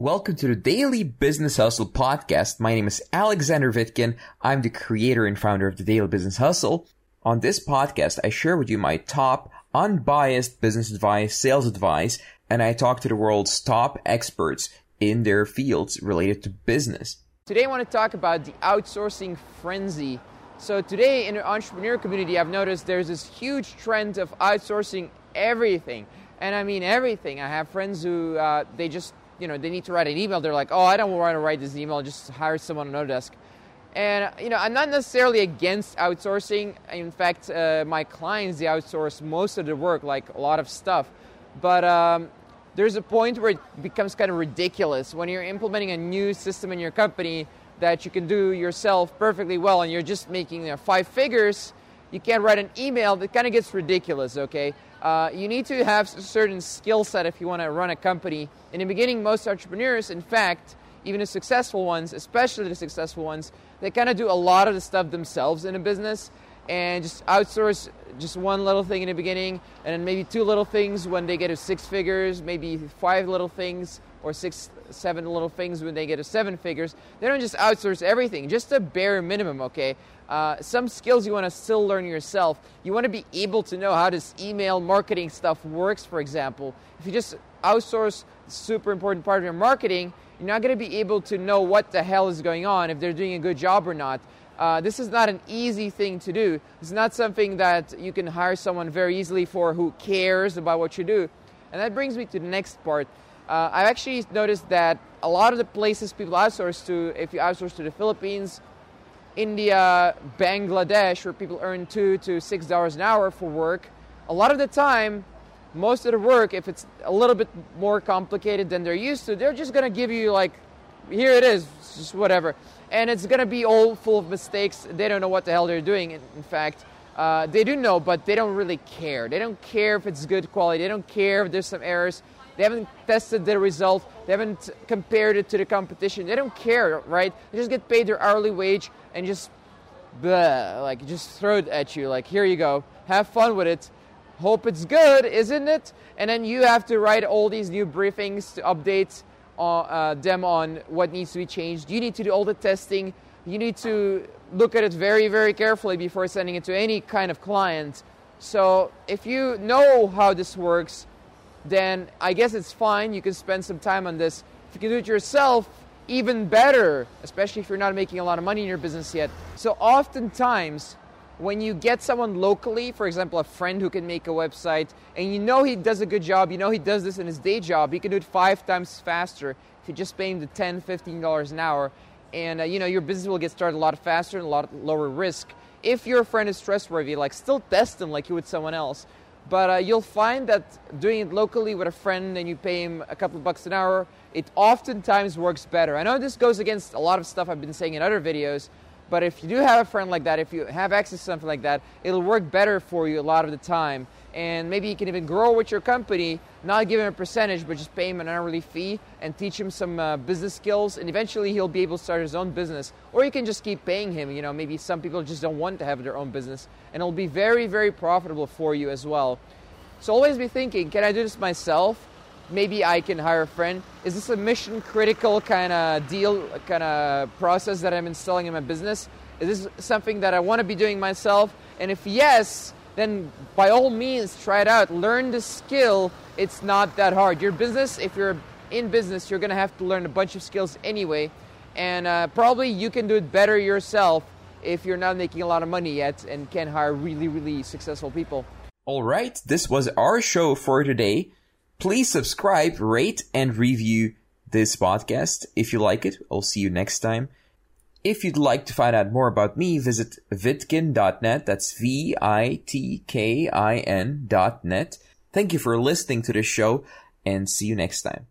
Welcome to the Daily Business Hustle podcast. My name is Alexander Vitkin. I'm the creator and founder of the Daily Business Hustle. On this podcast, I share with you my top unbiased business advice, sales advice, and I talk to the world's top experts in their fields related to business. Today I want to talk about the outsourcing frenzy. So today in the entrepreneur community, I've noticed there's this huge trend of outsourcing everything. And I mean everything. I have friends who uh, they just you know, they need to write an email, they're like, oh, I don't want to write this email, just hire someone on Odesk. And, you know, I'm not necessarily against outsourcing. In fact, uh, my clients, they outsource most of the work, like a lot of stuff. But um, there's a point where it becomes kind of ridiculous when you're implementing a new system in your company that you can do yourself perfectly well and you're just making you know, five figures you can't write an email, that kind of gets ridiculous, okay? Uh, you need to have a certain skill set if you want to run a company. In the beginning, most entrepreneurs, in fact, even the successful ones, especially the successful ones, they kind of do a lot of the stuff themselves in a business and just outsource just one little thing in the beginning and then maybe two little things when they get to six figures, maybe five little things or six, seven little things when they get to seven figures. They don't just outsource everything, just a bare minimum, okay? Uh, some skills you want to still learn yourself. You want to be able to know how this email marketing stuff works, for example. If you just outsource super important part of your marketing, you're not going to be able to know what the hell is going on, if they're doing a good job or not. Uh, this is not an easy thing to do. It's not something that you can hire someone very easily for who cares about what you do. And that brings me to the next part. Uh, I've actually noticed that a lot of the places people outsource to, if you outsource to the Philippines, India, Bangladesh, where people earn two to six dollars an hour for work, a lot of the time, most of the work, if it's a little bit more complicated than they're used to, they're just gonna give you like, here it is, just whatever, and it's gonna be all full of mistakes. They don't know what the hell they're doing. In, fact, uh, they do know, but they don't really care. They don't care if it's good quality. They don't care if there's some errors. They haven't tested the result. They haven't compared it to the competition. They don't care, right? They just get paid their hourly wage and just, bleh, like, just throw it at you. Like, here you go. Have fun with it. Hope it's good, isn't it? And then you have to write all these new briefings to update uh, uh, them on what needs to be changed. You need to do all the testing. You need to look at it very, very carefully before sending it to any kind of client. So if you know how this works, then I guess it's fine. You can spend some time on this. If you can do it yourself, even better, especially if you're not making a lot of money in your business yet. So, oftentimes, when you get someone locally, for example, a friend who can make a website, and you know he does a good job, you know he does this in his day job, he can do it five times faster if you just pay him the $10, $15 an hour. And uh, you know your business will get started a lot faster and a lot lower risk. If your friend is trustworthy, like still test them like you would someone else. But uh, you'll find that doing it locally with a friend and you pay him a couple bucks an hour, it oftentimes works better. I know this goes against a lot of stuff I've been saying in other videos, but if you do have a friend like that, if you have access to something like that, it'll work better for you a lot of the time. And maybe you can even grow with your company, not give him a percentage, but just pay him an hourly fee and teach him some uh, business skills. And eventually he'll be able to start his own business. Or you can just keep paying him. You know, maybe some people just don't want to have their own business. And it'll be very, very profitable for you as well. So always be thinking, can I do this myself? Maybe I can hire a friend. Is this a mission critical kind of deal, kind of process that I'm installing in my business? Is this something that I want to be doing myself? And if yes, then by all means try it out. Learn the skill. It's not that hard. Your business, if you're in business, you're going to have to learn a bunch of skills anyway. And uh, probably you can do it better yourself if you're not making a lot of money yet and can hire really, really successful people. All right, this was our show for today. Please subscribe, rate, and review this podcast if you like it. I'll see you next time. If you'd like to find out more about me, visit vitkin.net. That's V-I-T-K-I-N dot net. Thank you for listening to the show and see you next time.